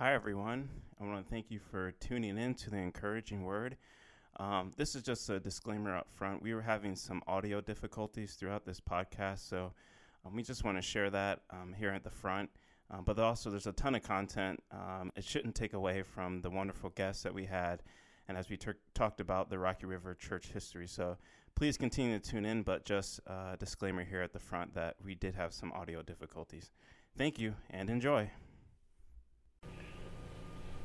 Hi, everyone. I want to thank you for tuning in to the encouraging word. Um, this is just a disclaimer up front. We were having some audio difficulties throughout this podcast, so um, we just want to share that um, here at the front. Uh, but also, there's a ton of content. Um, it shouldn't take away from the wonderful guests that we had, and as we ter- talked about the Rocky River Church history. So please continue to tune in, but just a disclaimer here at the front that we did have some audio difficulties. Thank you and enjoy.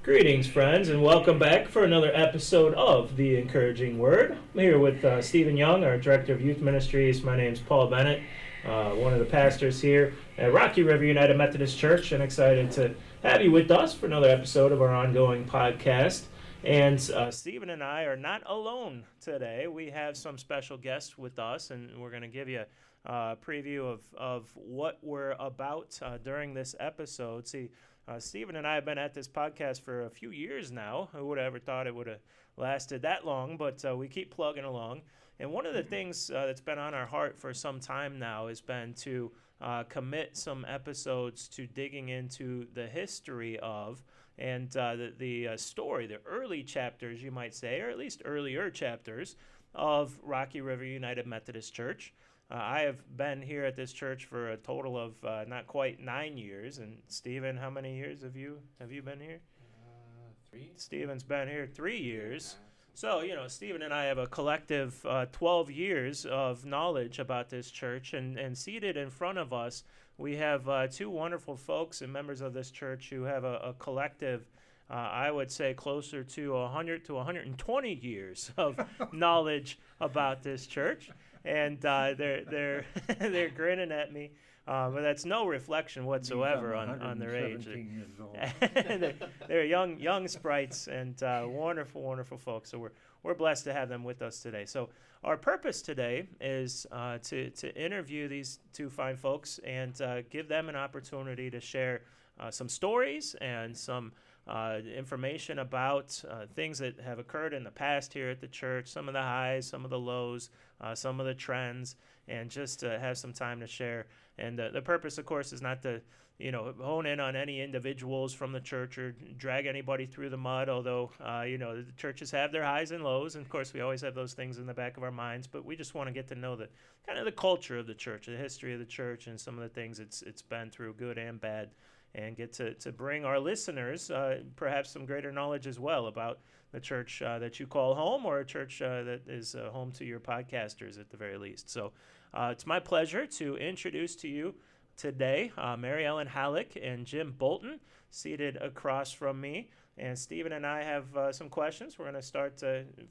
Greetings, friends, and welcome back for another episode of The Encouraging Word. I'm here with uh, Stephen Young, our Director of Youth Ministries. My name is Paul Bennett, uh, one of the pastors here at Rocky River United Methodist Church, and excited to have you with us for another episode of our ongoing podcast. And uh, Stephen and I are not alone today. We have some special guests with us, and we're going to give you a preview of, of what we're about uh, during this episode. See, uh, Stephen and I have been at this podcast for a few years now. Who would have ever thought it would have lasted that long? But uh, we keep plugging along. And one of the things uh, that's been on our heart for some time now has been to uh, commit some episodes to digging into the history of and uh, the, the uh, story, the early chapters, you might say, or at least earlier chapters of Rocky River United Methodist Church. Uh, I have been here at this church for a total of uh, not quite nine years. And Stephen, how many years have you have you been here? Uh, three. Stephen's been here three years. So you know, Stephen and I have a collective uh, 12 years of knowledge about this church, and and seated in front of us, we have uh, two wonderful folks and members of this church who have a, a collective. Uh, I would say closer to 100 to 120 years of knowledge about this church and uh, they're they're they're grinning at me. Uh, but that's no reflection whatsoever on, on their age. they're, they're, young young sprites and uh, wonderful wonderful folks. So we're we're blessed to have them with us today. So our purpose today is uh, to to interview these two fine folks and uh, give them an opportunity to share uh, some stories and some uh, information about uh, things that have occurred in the past here at the church, some of the highs, some of the lows, uh, some of the trends, and just to have some time to share. And the purpose, of course, is not to you know hone in on any individuals from the church or drag anybody through the mud. Although uh, you know the churches have their highs and lows, and of course we always have those things in the back of our minds. But we just want to get to know the kind of the culture of the church, the history of the church, and some of the things it's it's been through, good and bad and get to, to bring our listeners uh, perhaps some greater knowledge as well about the church uh, that you call home or a church uh, that is uh, home to your podcasters at the very least. So uh, it's my pleasure to introduce to you today uh, Mary Ellen Halleck and Jim Bolton seated across from me. And Stephen and I have some questions. We're going to start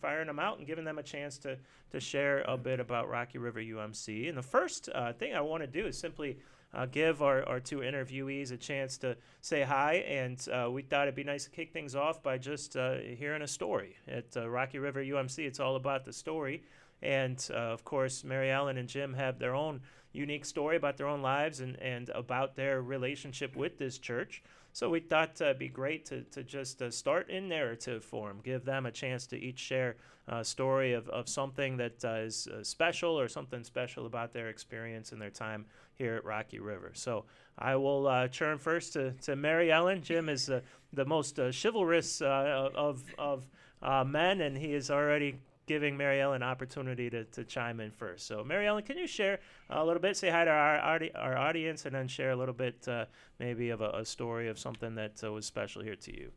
firing them out and giving them a chance to, to share a bit about Rocky River UMC. And the first thing I want to do is simply uh, give our, our two interviewees a chance to say hi. And uh, we thought it'd be nice to kick things off by just uh, hearing a story. At uh, Rocky River UMC, it's all about the story. And uh, of course, Mary Ellen and Jim have their own unique story about their own lives and, and about their relationship with this church. So we thought uh, it'd be great to, to just uh, start in narrative form, give them a chance to each share a story of, of something that uh, is uh, special or something special about their experience and their time here at Rocky River. So I will uh, turn first to, to Mary Ellen. Jim is the most uh, chivalrous of, of men, and he is already giving Mary Ellen an opportunity to, to chime in first. So, Mary Ellen, can you share a little bit, say hi to our, our audience, and then share a little bit uh, maybe of a, a, story of something that uh, was special here to you?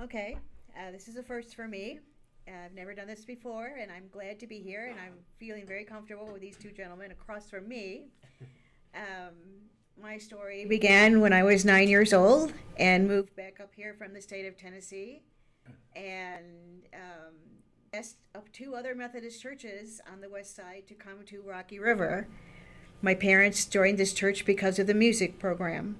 Okay. Uh, this is a first for me. I've never done this before, and I'm glad to be here, and I'm feeling very comfortable with these two gentlemen across from me. Um, my story began when I was nine years old and moved back up here from the state of Tennessee. And um, of two other Methodist churches on the west side to come to Rocky River. My parents joined this church because of the music program.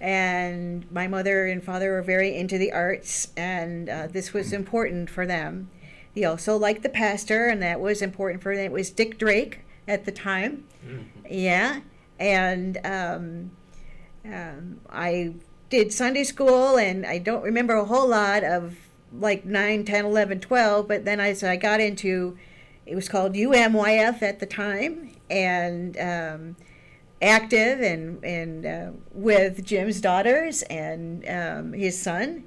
And my mother and father were very into the arts, and uh, this was important for them. They also liked the pastor, and that was important for them. It was Dick Drake at the time. Mm-hmm. Yeah. And um, um, I did Sunday school, and I don't remember a whole lot of like 9, 10, 11, 12. But then I, I got into, it was called UMYF at the time. And um, active and and uh, with Jim's daughters and um, his son,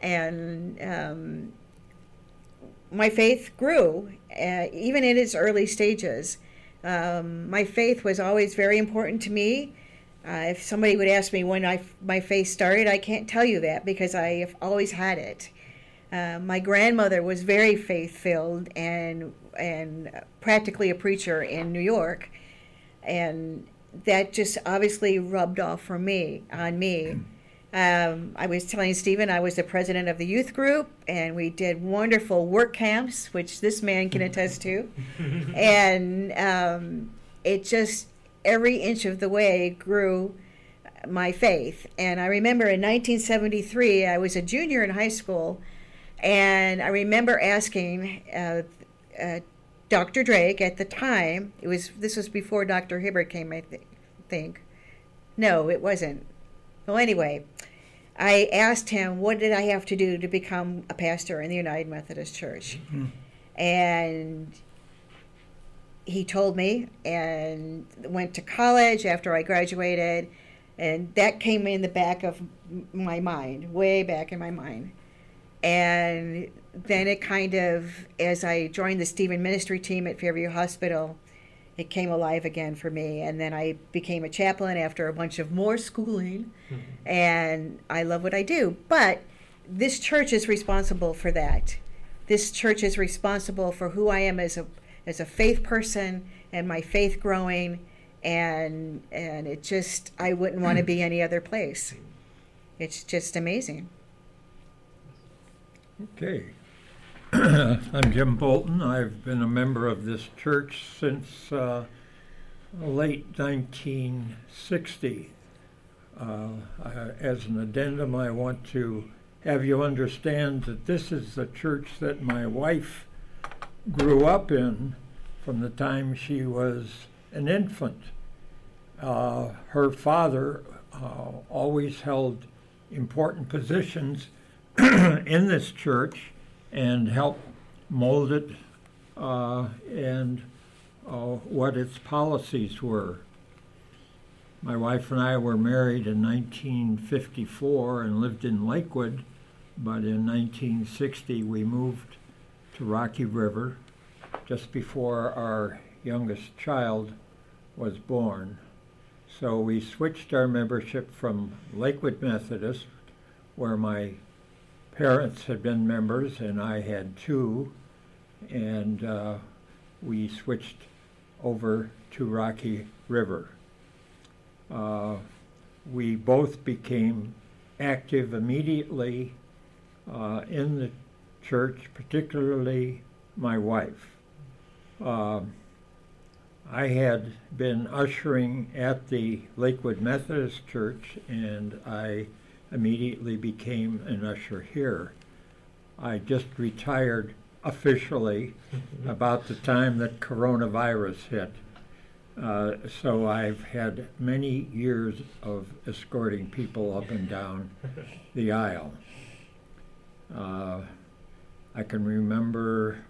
and um, my faith grew uh, even in its early stages. Um, my faith was always very important to me. Uh, if somebody would ask me when I, my faith started, I can't tell you that because I have always had it. Uh, my grandmother was very faith filled and and practically a preacher in New York, and that just obviously rubbed off for me on me. Um, I was telling Stephen I was the president of the youth group, and we did wonderful work camps, which this man can attest to. and um, it just every inch of the way grew my faith. And I remember in 1973, I was a junior in high school, and I remember asking uh, uh, Dr. Drake at the time. It was this was before Dr. Hibbert came, I th- think. No, it wasn't. Well, anyway, I asked him, what did I have to do to become a pastor in the United Methodist Church? Mm-hmm. And he told me and went to college after I graduated. And that came in the back of my mind, way back in my mind. And then it kind of, as I joined the Stephen ministry team at Fairview Hospital, it came alive again for me. And then I became a chaplain after a bunch of more schooling, mm-hmm. and I love what I do. But this church is responsible for that. This church is responsible for who I am as a as a faith person and my faith growing and and it just I wouldn't want to be any other place. It's just amazing. Okay. I'm Jim Bolton. I've been a member of this church since uh, late 1960. Uh, as an addendum, I want to have you understand that this is the church that my wife grew up in from the time she was an infant. Uh, her father uh, always held important positions in this church and help mold it uh, and uh, what its policies were. My wife and I were married in 1954 and lived in Lakewood, but in 1960 we moved to Rocky River just before our youngest child was born. So we switched our membership from Lakewood Methodist, where my parents had been members, and I had two, and uh, we switched over to Rocky River. Uh, we both became active immediately uh, in the church, particularly my wife. Uh, I had been ushering at the Lakewood Methodist Church, and I immediately became an usher here. I just retired officially about the time that coronavirus hit. Uh, so I've had many years of escorting people up and down the aisle. Uh, I can remember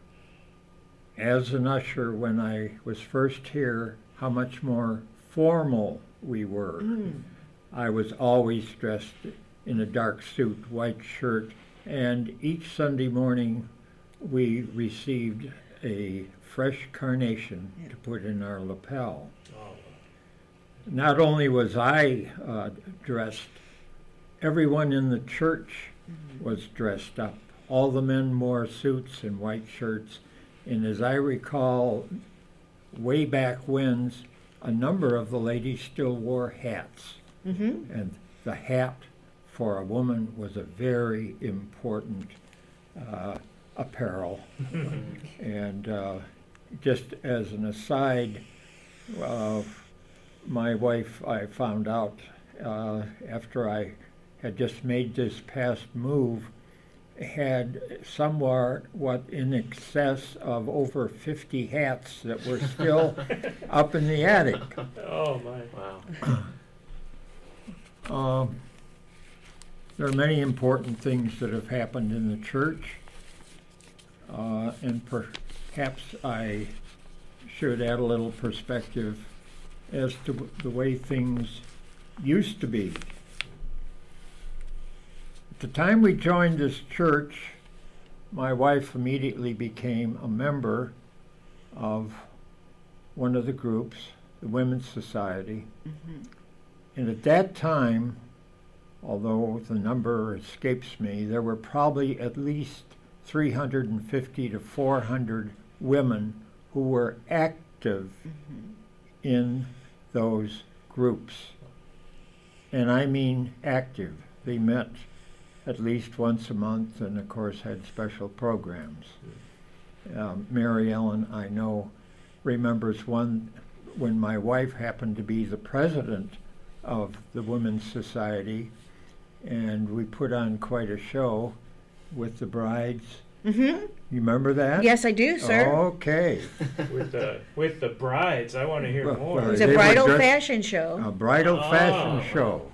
as an usher when I was first here how much more formal we were. Mm. I was always dressed in a dark suit, white shirt, and each Sunday morning we received a fresh carnation yeah. to put in our lapel. Oh. Not only was I uh, dressed, everyone in the church mm-hmm. was dressed up. All the men wore suits and white shirts, and as I recall, way back when, a number of the ladies still wore hats. Mm-hmm. And the hat for a woman was a very important uh, apparel. and uh, just as an aside, uh, my wife, I found out uh, after I had just made this past move, had somewhere what in excess of over 50 hats that were still up in the attic. Oh my! Wow. Um, there are many important things that have happened in the church, uh, and perhaps I should add a little perspective as to the way things used to be. At the time we joined this church, my wife immediately became a member of one of the groups, the Women's Society. And at that time, although the number escapes me, there were probably at least 350 to 400 women who were active in those groups. And I mean active. They met at least once a month and, of course, had special programs. Um, Mary Ellen, I know, remembers one when my wife happened to be the president of the Women's Society, and we put on quite a show with the brides. Mm-hmm. You remember that? Yes, I do, sir. Okay. with the with the brides. I want to hear Well, more. well, it was a were bridal dressed- fashion show. a bridal Oh, fashion show,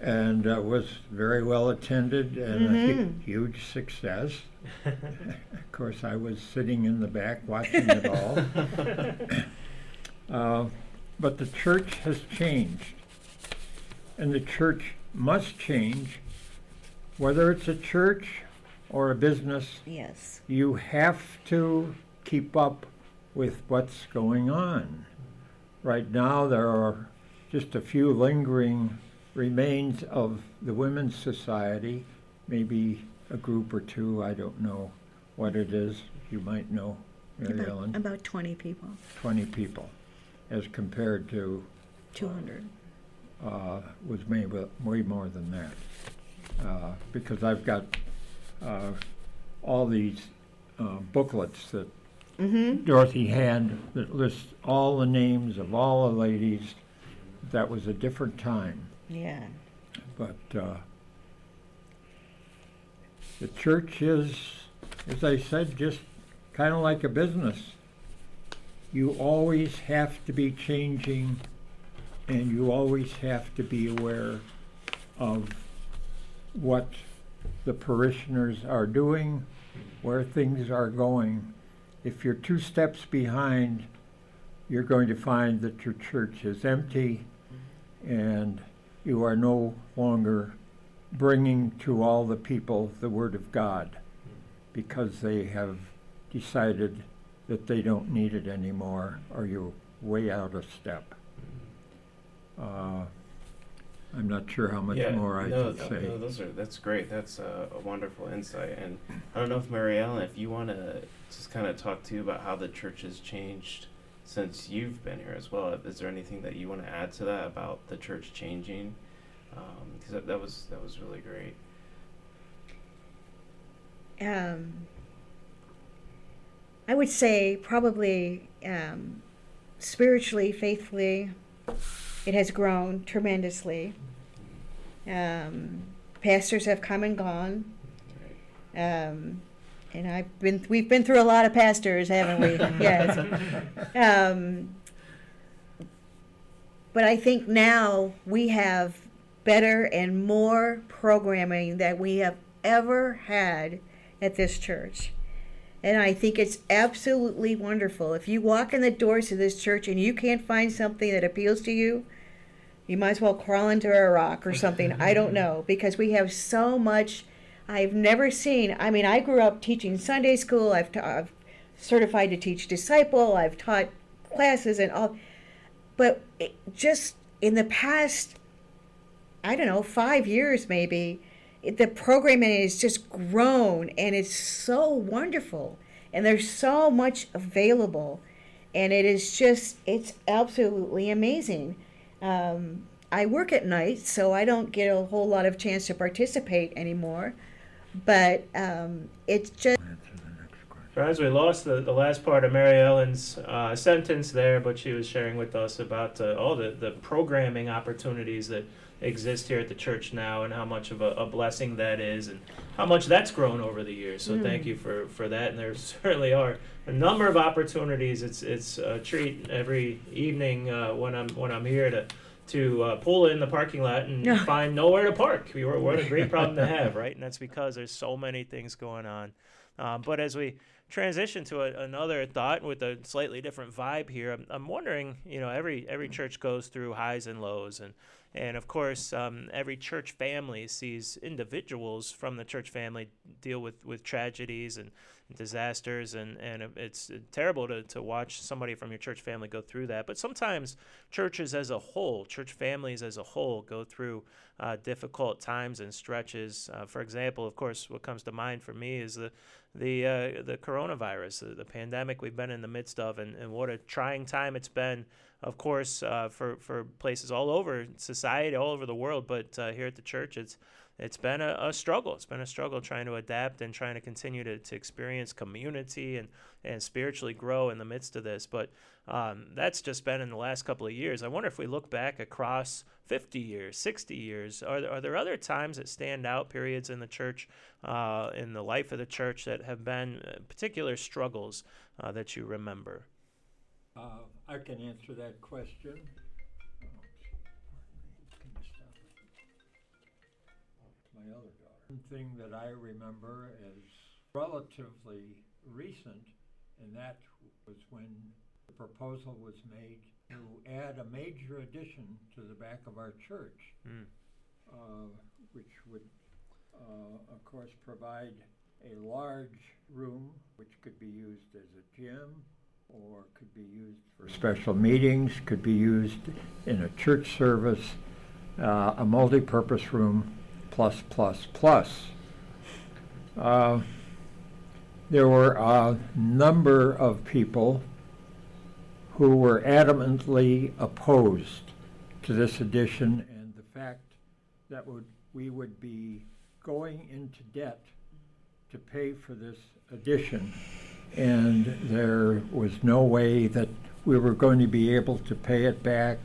and uh, was very well attended and a hu- huge success. of course, I was sitting in the back watching it all. Uh, but the church has changed, and the church must change, whether it's a church or a business. Yes. You have to keep up with what's going on. Right now, there are just a few lingering remains of the Women's Society, maybe a group or two, I don't know what it is. You might know, Mary About, Ellen, about 20 people, 20 people, as compared to 200. Uh, was maybe way more than that. Uh, because I've got uh, all these uh, booklets that Mm-hmm. Dorothy had that lists all the names of all the ladies. That was a different time, Yeah. but uh, the church is, as I said, just kind of like a business. You always have to be changing, and you always have to be aware of what the parishioners are doing, where things are going. If you're two steps behind, you're going to find that your church is empty and you are no longer bringing to all the people the Word of God because they have decided that they don't need it anymore or you're way out of step. Uh, I'm not sure how much yeah, more I no, can no, say. no, those are that's great. That's a, a wonderful insight. And I don't know if Mary Ellen, if you want to just kind of talk to you about how the church has changed since you've been here as well. Is there anything that you want to add to that about the church changing? Because that, that was that was really great. Um, I would say probably um, spiritually, faithfully, it has grown tremendously. Um, pastors have come and gone. Um, and I've been, we've been through a lot of pastors, haven't we? yes. Um, but I think now we have better and more programming that we have ever had at this church. And I think it's absolutely wonderful. If you walk in the doors of this church and you can't find something that appeals to you, you might as well crawl into a rock or something. I don't know. Because we have so much I've never seen. I mean, I grew up teaching Sunday school. I've, ta- I've certified to teach disciple. I've taught classes and all. But it, just in the past, I don't know, five years maybe, it, the programming has just grown and it's so wonderful. And there's so much available. And it is just, it's absolutely amazing. Um, I work at night, so I don't get a whole lot of chance to participate anymore. But um, it's just. Answer the next question. Friends, we lost the, the last part of Mary Ellen's uh, sentence there, but she was sharing with us about uh, all the, the programming opportunities that exist here at the church now and how much of a, a blessing that is and how much that's grown over the years. So thank you for, for that. And there certainly are a number of opportunities. It's it's a treat every evening uh, when I'm when I'm here to to uh, pull in the parking lot and Yeah. find nowhere to park. We were what a great problem to have, right? And that's because there's so many things going on. Um, but as we transition to a, another thought with a slightly different vibe here, I'm, I'm wondering, you know, every every church goes through highs and lows, and and of course, um, every church family sees individuals from the church family deal with with tragedies and disasters and and it's terrible to, to watch somebody from your church family go through that. But sometimes churches as a whole church families as a whole go through uh, difficult times and stretches. Uh, for example of course what comes to mind for me is the the uh, the coronavirus the, the, pandemic we've been in the midst of and, and what a trying time it's been of course uh, for for places all over society all over the world but uh, here at the church it's it's been a, a, struggle. It's been a struggle trying to adapt and trying to continue to, to experience community and, and spiritually grow in the midst of this. But um, that's just been in the last couple of years. I wonder if we look back across 50 years, 60 years, are there, are there other times that stand out, periods in the church, uh, in the life of the church, that have been uh, particular struggles uh, that you remember? Uh, I can answer that question. Other daughter. One thing that I remember is relatively recent, and that was when the proposal was made to add a major addition to the back of our church, mm. uh, which would, uh, of course, provide a large room which could be used as a gym or could be used for special meetings, could be used in a church service, uh, a multi-purpose room plus, plus, plus. Uh, there were a number of people who were adamantly opposed to this addition and the fact that would, we would be going into debt to pay for this addition. And there was no way that we were going to be able to pay it back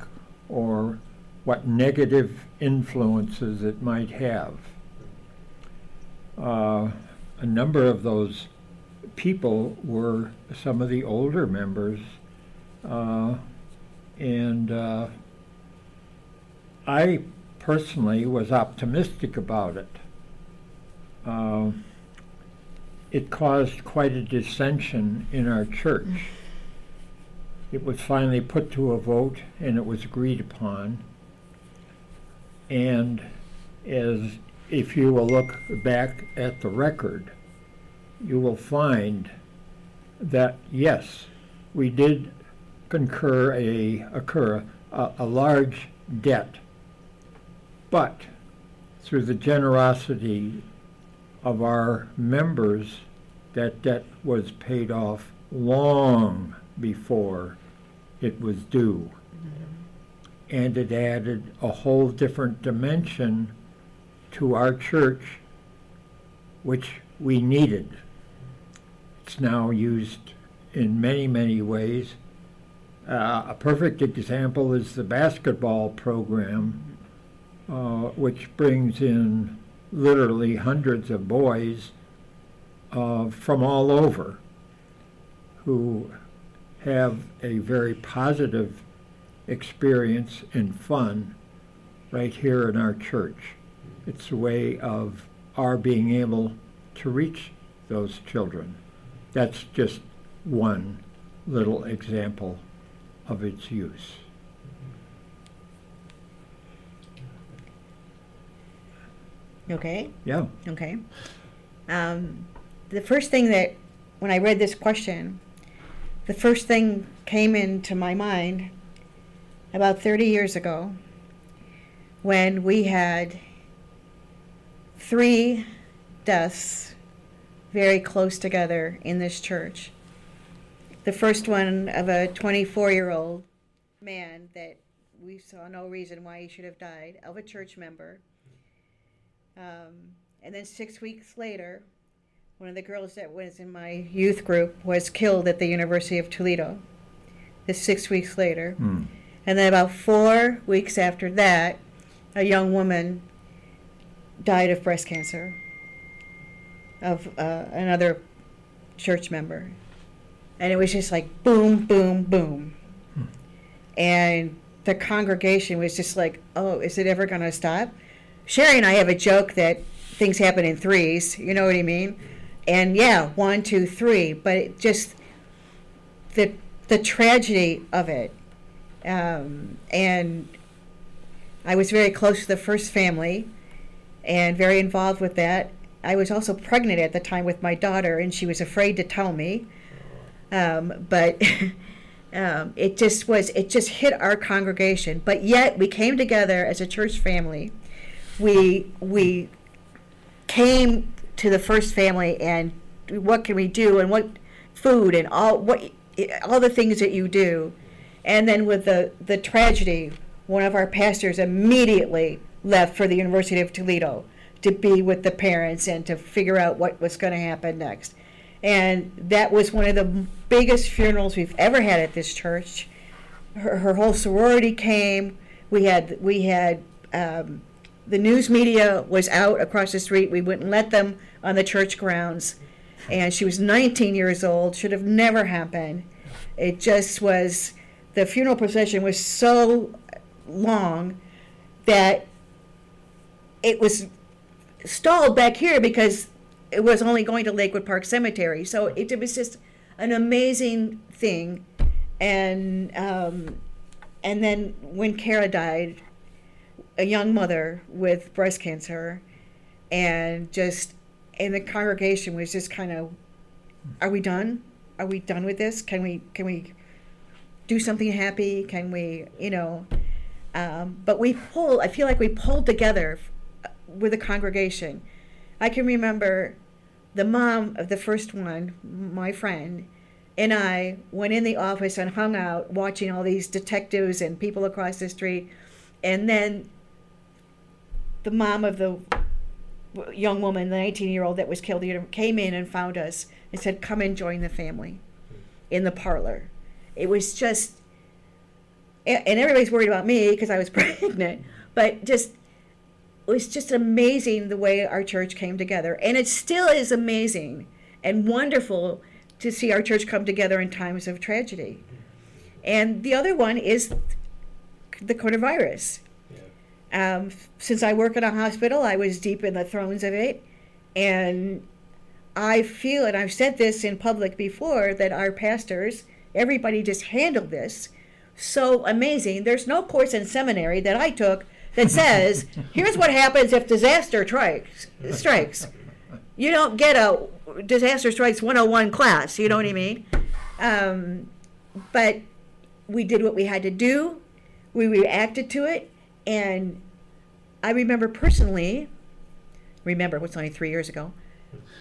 or what negative influences it might have. Uh, a number of those people were some of the older members, uh, and uh, I personally was optimistic about it. Uh, it caused quite a dissension in our church. It was finally put to a vote and it was agreed upon. And as if you will look back at the record, you will find that yes, we did concur a occur a, a large debt, but through the generosity of our members, that debt was paid off long before it was due and it added a whole different dimension to our church, which we needed. It's now used in many, many ways. Uh, a perfect example is the basketball program, uh, which brings in literally hundreds of boys uh, from all over who have a very positive experience and fun right here in our church. It's a way of our being able to reach those children. That's just one little example of its use. Okay. Yeah. Okay. Um, the first thing that, when I read this question, the first thing came into my mind about 30 years ago when we had three deaths very close together in this church. The first one of a 24 year old man that we saw no reason why he should have died, of a church member. Um, and then six weeks later, one of the girls that was in my youth group was killed at the University of Toledo. This six weeks later. Mm. And then about four weeks after that, a young woman died of breast cancer of uh, another church member. And it was just like boom, boom, boom. Hmm. And the congregation was just like, oh, is it ever going to stop? Sherry and I have a joke that things happen in threes. You know what I mean? and yeah, one, two, three, but it just the the tragedy of it, um, and I was very close to the first family, and very involved with that. I was also pregnant at the time with my daughter, and she was afraid to tell me. Um, but um, it just was, it just hit our congregation. But yet, we came together as a church family. We we came to the first family, and what can we do, and what food, and all what all the things that you do. And then with the the tragedy, one of our pastors immediately left for the University of Toledo to be with the parents and to figure out what was going to happen next. And that was one of the biggest funerals we've ever had at this church. Her, her whole sorority came. We had we had um, the news media was out across the street. We wouldn't let them on the church grounds. And she was 19 years old. Should have never happened. It just was. The funeral procession was so long that it was stalled back here because it was only going to Lakewood Park Cemetery. So it, it was just an amazing thing. And um, and then when Kara died, a young mother with breast cancer, and just and the congregation was just kind of, are we done? Are we done with this? Can we can we do something happy? Can we you know? Um, but we pulled. I feel like we pulled together with a congregation. I can remember the mom of the first one, my friend, and I went in the office and hung out watching all these detectives and people across the street. And then the mom of the young woman, the 19 year old that was killed, came in and found us and said, Come and join the family in the parlor. It was just, and everybody's worried about me because I was pregnant, but just it was just amazing the way our church came together. And it still is amazing and wonderful to see our church come together in times of tragedy. And the other one is the coronavirus. Yeah. Um, since I work in a hospital, I was deep in the throes of it. And I feel, and I've said this in public before, that our pastors, everybody just handled this so amazing. There's no course in seminary that I took that says, here's what happens if disaster strikes. strikes. You don't get a disaster strikes 101 class, you know what I mean? Um, but we did what we had to do, we reacted to it, and I remember personally, remember, it was only three years ago,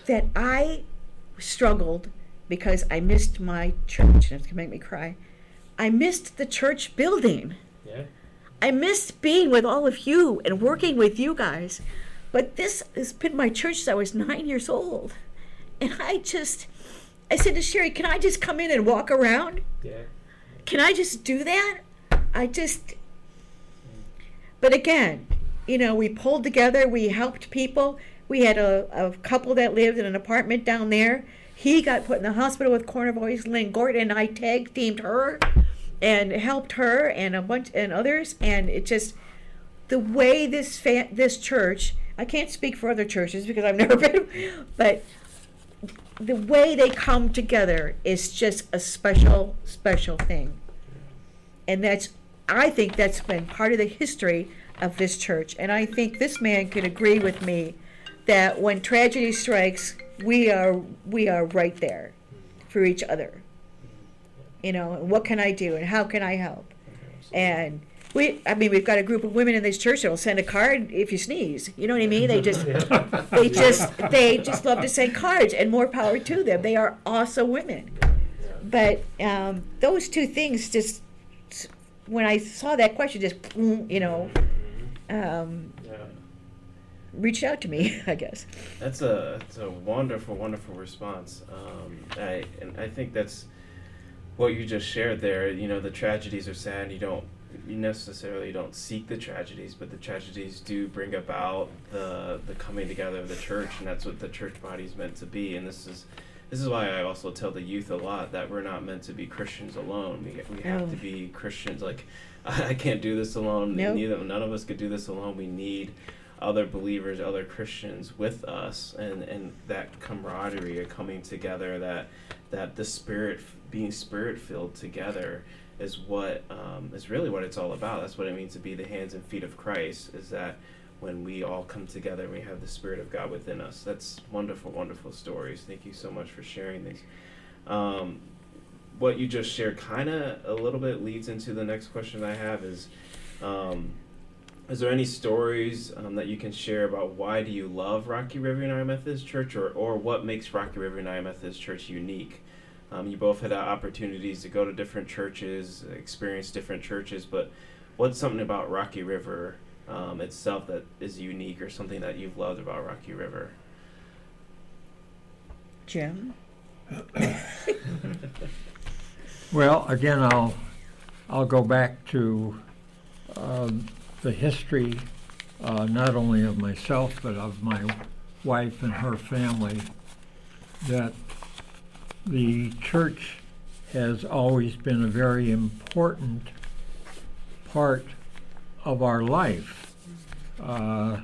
that I struggled because I missed my church, and it's to make me cry. I missed the church building. Yeah. I missed being with all of you and working with you guys. But this has been my church since I was nine years old. And I just, I said to Sherry, can I just come in and walk around? Yeah. Can I just do that? I just, mm. but again, you know, we pulled together, we helped people. We had a, a couple that lived in an apartment down there. He got put in the hospital with coronavirus. Lynn Gordon. And I tag teamed her and helped her and a bunch and others. And it just the way this fa- this church I can't speak for other churches because I've never been but the way they come together is just a special special thing. And that's I think that's been part of the history of this church. And I think this man could agree with me that when tragedy strikes we are we are right there for each other you know, what can I do and how can I help? And we, I mean, we've got a group of women in this church that will send a card if you sneeze. You know what I mean? They just, they just, they just love to send cards, and more power to them. They are awesome women. But um, those two things just, when I saw that question, just, you know, um, reached out to me. I guess. That's a, that's a wonderful, wonderful response. Um, I, and I think that's what you just shared there, you know, the tragedies are sad. You don't you necessarily don't seek the tragedies, but the tragedies do bring about the the coming together of the church, and that's what the church body is meant to be. And this is this is why I also tell the youth a lot that we're not meant to be Christians alone. We we have to be Christians. Like I can't do this alone. Nope. Neither none of us could do this alone. We need other believers, other Christians with us, and and that camaraderie of coming together, that that the spirit being spirit filled together is what um, is really what it's all about. That's what it means to be the hands and feet of Christ. Is that when we all come together and we have the Spirit of God within us. That's wonderful, wonderful stories. Thank you so much for sharing these. Um, what you just shared kind of a little bit leads into the next question I have is um, is there any stories um, that you can share about why do you love Rocky River United Methodist Church or, or what makes Rocky River United Methodist Church unique? Um, you both had opportunities to go to different churches, experience different churches, but what's something about Rocky River um, itself that is unique or something that you've loved about Rocky River? Jim? Well, again, I'll, I'll go back to um, the history, uh, not only of myself, but of my wife and her family, that the church has always been a very important part of our life. Uh,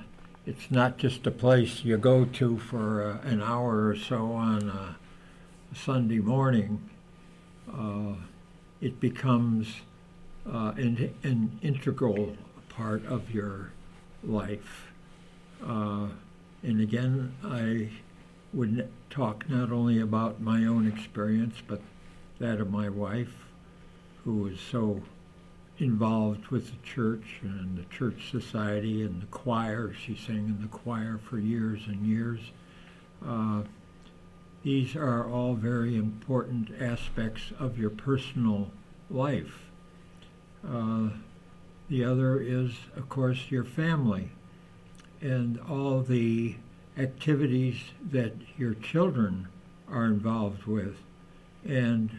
it's not just a place you go to for uh, an hour or so on a Sunday morning. Uh, it becomes uh, an, an integral part of your life. Uh, and again, I would talk not only about my own experience, but that of my wife, who was so involved with the church and the church society and the choir. She sang in the choir for years and years. Uh, these are all very important aspects of your personal life. Uh, the other is, of course, your family and all the activities that your children are involved with. And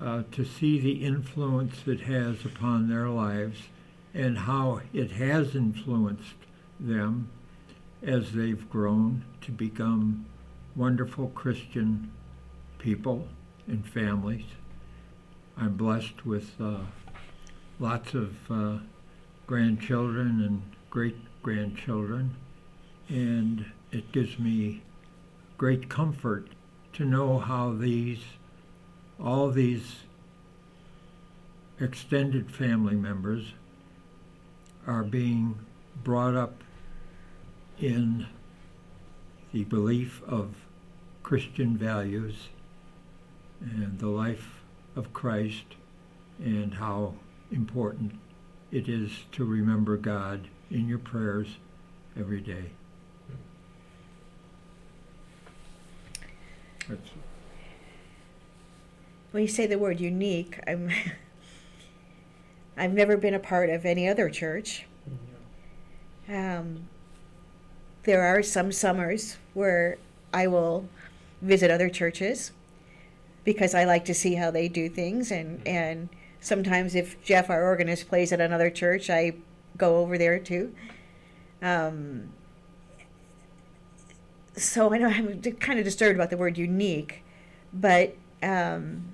uh, to see the influence it has upon their lives and how it has influenced them as they've grown to become wonderful Christian people and families. I'm blessed with uh, lots of uh, grandchildren and great grandchildren, and it gives me great comfort to know how these all these extended family members are being brought up in the belief of Christian values and the life of Christ and how important it is to remember God in your prayers every day. That's When you say the word unique, I'm I've never been a part of any other church. Um, there are some summers where I will visit other churches because I like to see how they do things and and sometimes if Jeff our organist plays at another church I go over there too. Um, so I know I'm kind of disturbed about the word unique but um,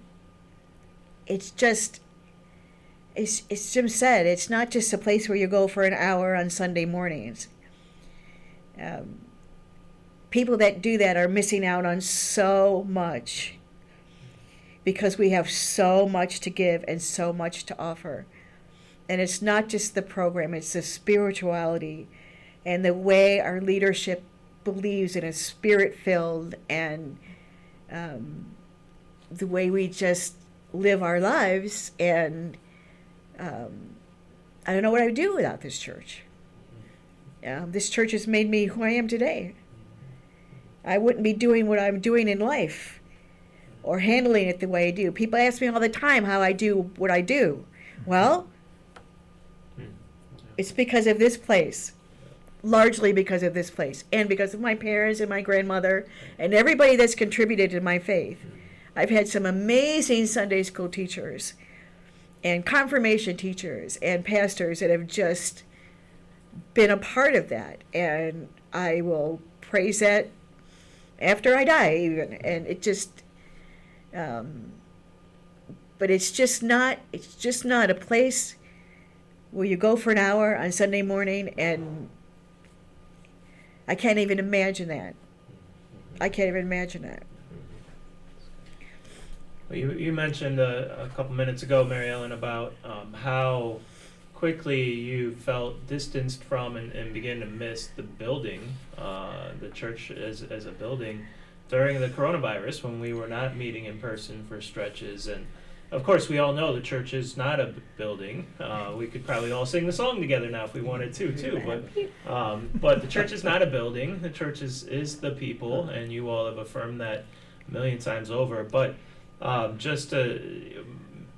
it's just it's, it's Jim said it's not just a place where you go for an hour on Sunday mornings. Um, people that do that are missing out on so much because we have so much to give and so much to offer. And it's not just the program, it's the spirituality and the way our leadership believes in a spirit filled and um, the way we just live our lives. And um, I don't know what I would do without this church. Um, this church has made me who I am today. I wouldn't be doing what I'm doing in life or handling it the way I do. People ask me all the time how I do what I do. Well, mm-hmm. it's because of this place, largely because of this place, and because of my parents and my grandmother and everybody that's contributed to my faith. Mm-hmm. I've had some amazing Sunday school teachers and confirmation teachers and pastors that have just been a part of that. And I will praise that after I die, even. And it just, um, but it's just not, it's just not a place where you go for an hour on Sunday morning and I can't even imagine that. I can't even imagine that. Well, you, you mentioned a, a couple minutes ago, Mary Ellen, about um, how quickly you felt distanced from and, and began to miss the building, uh, the church as, as a building during the coronavirus when we were not meeting in person for stretches. And of course, we all know the church is not a b- building. Uh, we could probably all sing the song together now if we wanted to, too. But um, but the church is not a building. The church is, is the people, and you all have affirmed that a million times over. But um, just to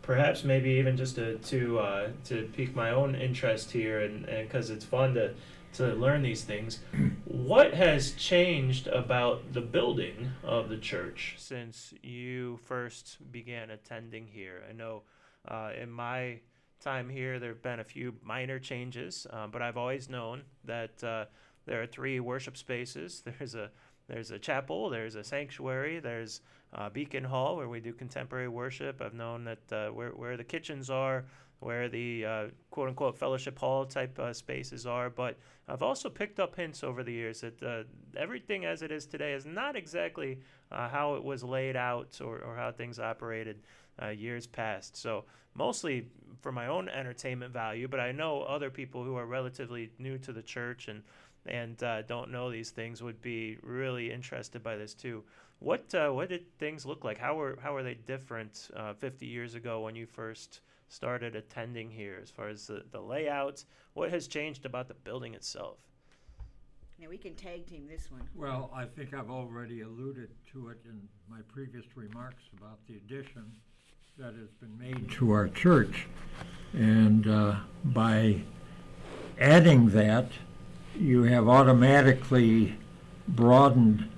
perhaps maybe even just to to uh, to pique my own interest here, and because it's fun to to learn these things. What has changed about the building of the church since you first began attending here? I know uh, in my time here, there have been a few minor changes, uh, but I've always known that uh, there are three worship spaces. There's a there's a chapel, there's a sanctuary, there's Beacon Hall where we do contemporary worship. I've known that uh, where where the kitchens are, where the uh, quote unquote fellowship hall type uh, spaces are. But I've also picked up hints over the years that uh, everything as it is today is not exactly uh, how it was laid out or, or how things operated uh, years past. So mostly for my own entertainment value, but I know other people who are relatively new to the church and and uh, don't know these things would be really interested by this too. What what did things look like? How were how were they different uh, 50 years ago when you first started attending here? As far as the, the layout, what has changed about the building itself? Now we can tag team this one. Well, I think I've already alluded to it in my previous remarks about the addition that has been made to our church. And uh, by adding that, you have automatically broadened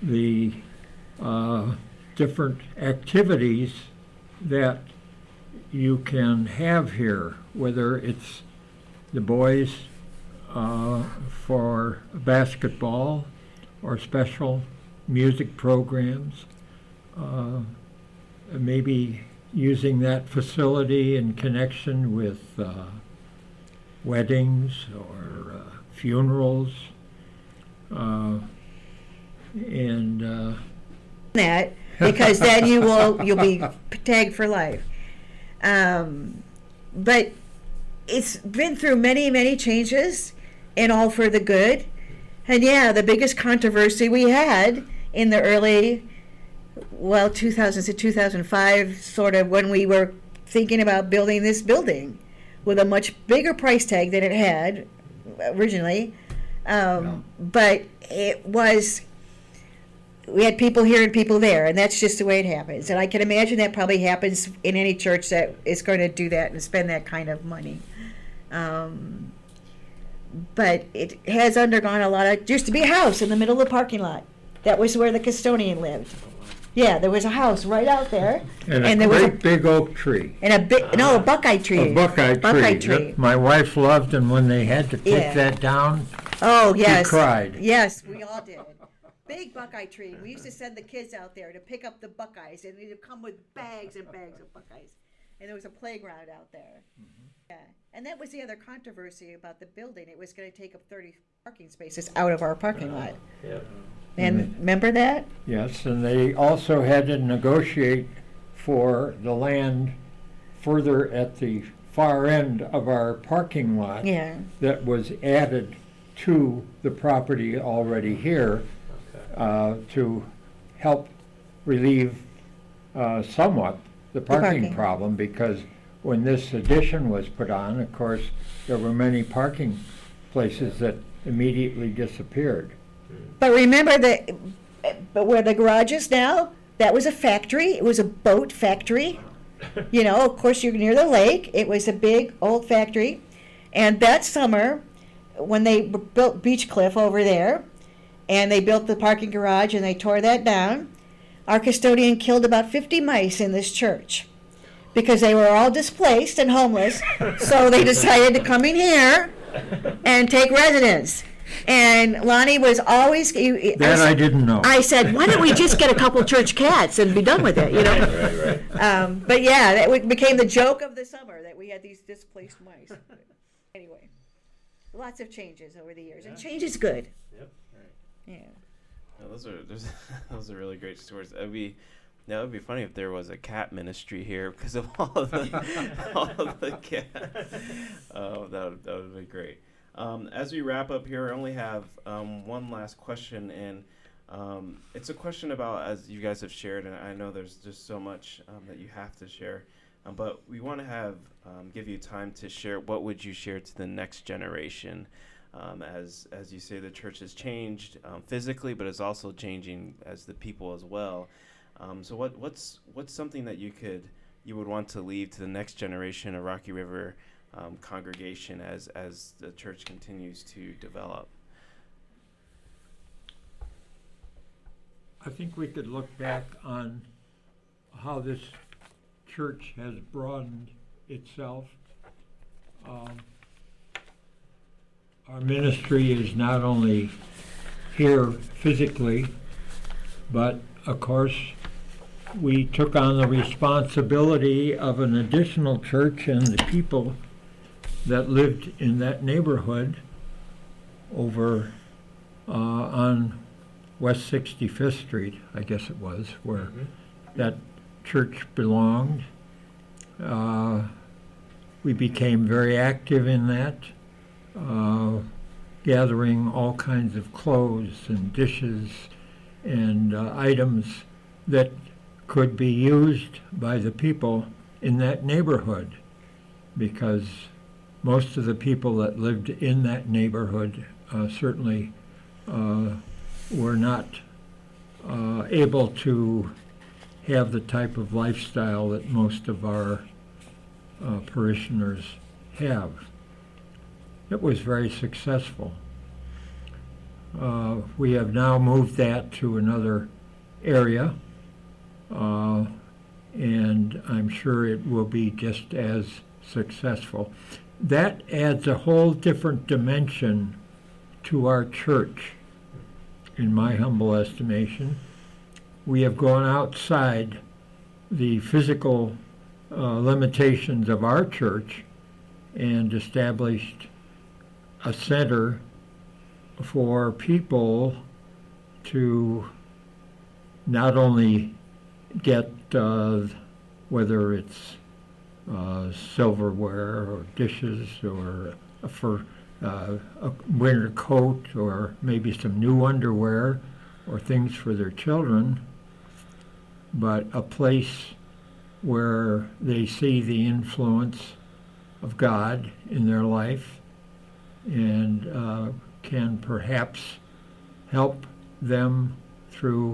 the uh, different activities that you can have here, whether it's the boys uh, for basketball or special music programs, uh, maybe using that facility in connection with uh, weddings or uh, funerals. Uh, and uh, that because then you will you'll be tagged for life. Um, but it's been through many many changes, and all for the good. And yeah, the biggest controversy we had in the early, well, 2000 to 2005, sort of when we were thinking about building this building with a much bigger price tag than it had originally. Um, But it was we had people here and people there, and that's just the way it happens. And I can imagine that probably happens in any church that is going to do that and spend that kind of money. Um, but it has undergone a lot of. Used to be a house in the middle of the parking lot. That was where the custodian lived. Yeah, there was a house right out there, and, And a there was a- big oak tree. and a big no a buckeye tree. A buckeye tree. Buckeye tree. my wife loved, and when they had to take Yeah. that down, Oh yes, she cried. Yes, we all did. Big buckeye tree. We used to send the kids out there to pick up the buckeyes, and they'd come with bags and bags of buckeyes. And there was a playground out there. Mm-hmm. Yeah, and that was the other controversy about the building. It was going to take up thirty parking spaces out of our parking lot. Yep. Mm-hmm. And remember that? yes, and they also had to negotiate for the land further at the far end of our parking lot Yeah. that was added to the property already here Okay. Uh, to help relieve uh, somewhat the parking parking. problem, because when this addition was put on, of course, there were many parking places that immediately disappeared. But remember that, but where the garage is now, that was a factory. It was a boat factory. You know, of course, you're near the lake. It was a big old factory. And that summer, when they b- built Beach Cliff over there, and they built the parking garage and they tore that down, our custodian killed about 50 mice in this church because they were all displaced and homeless. so they decided to come in here and take residence. And Lonnie was always. you- I That I said- didn't know. I said, why don't we just get a couple church cats and be done with it, you know? Right, right. Um, but yeah, that w- became the joke of the summer that we had these displaced mice. anyway, lots of changes over the years, and Yeah. change is good. Yep. Yeah, those are those, those are really great stories. It'd be that would be funny if there was a cat ministry here because of all of the all of the cat. Oh, that would, that would be great. Um, as we wrap up here, I only have um, one last question, and um, it's a question about as you guys have shared, and I know there's just so much um, that you have to share, um, but we want to have um, give you time to share. What would you share to the next generation? Um, as as you say, the church has changed um, physically, but it's also changing as the people as well. Um, so, what what's what's something that you could you would want to leave to the next generation of Rocky River um, congregation as as the church continues to develop? I think we could look back on how this church has broadened itself. Um, our ministry is not only here physically, but of course, we took on the responsibility of an additional church and the people that lived in that neighborhood over uh, on West 65th Street, I guess it was, where that church belonged. Uh, we became very active in that, uh, gathering all kinds of clothes and dishes and uh, items that could be used by the people in that neighborhood because most of the people that lived in that neighborhood uh, certainly uh, were not uh, able to have the type of lifestyle that most of our uh, parishioners have. It was very successful. Uh, we have now moved that to another area, uh, and I'm sure it will be just as successful. That adds a whole different dimension to our church, in my humble estimation. We have gone outside the physical uh, limitations of our church and established a center for people to not only get uh, whether it's uh, silverware or dishes or for uh, a winter coat or maybe some new underwear or things for their children, but a place where they see the influence of God in their life and uh, can perhaps help them through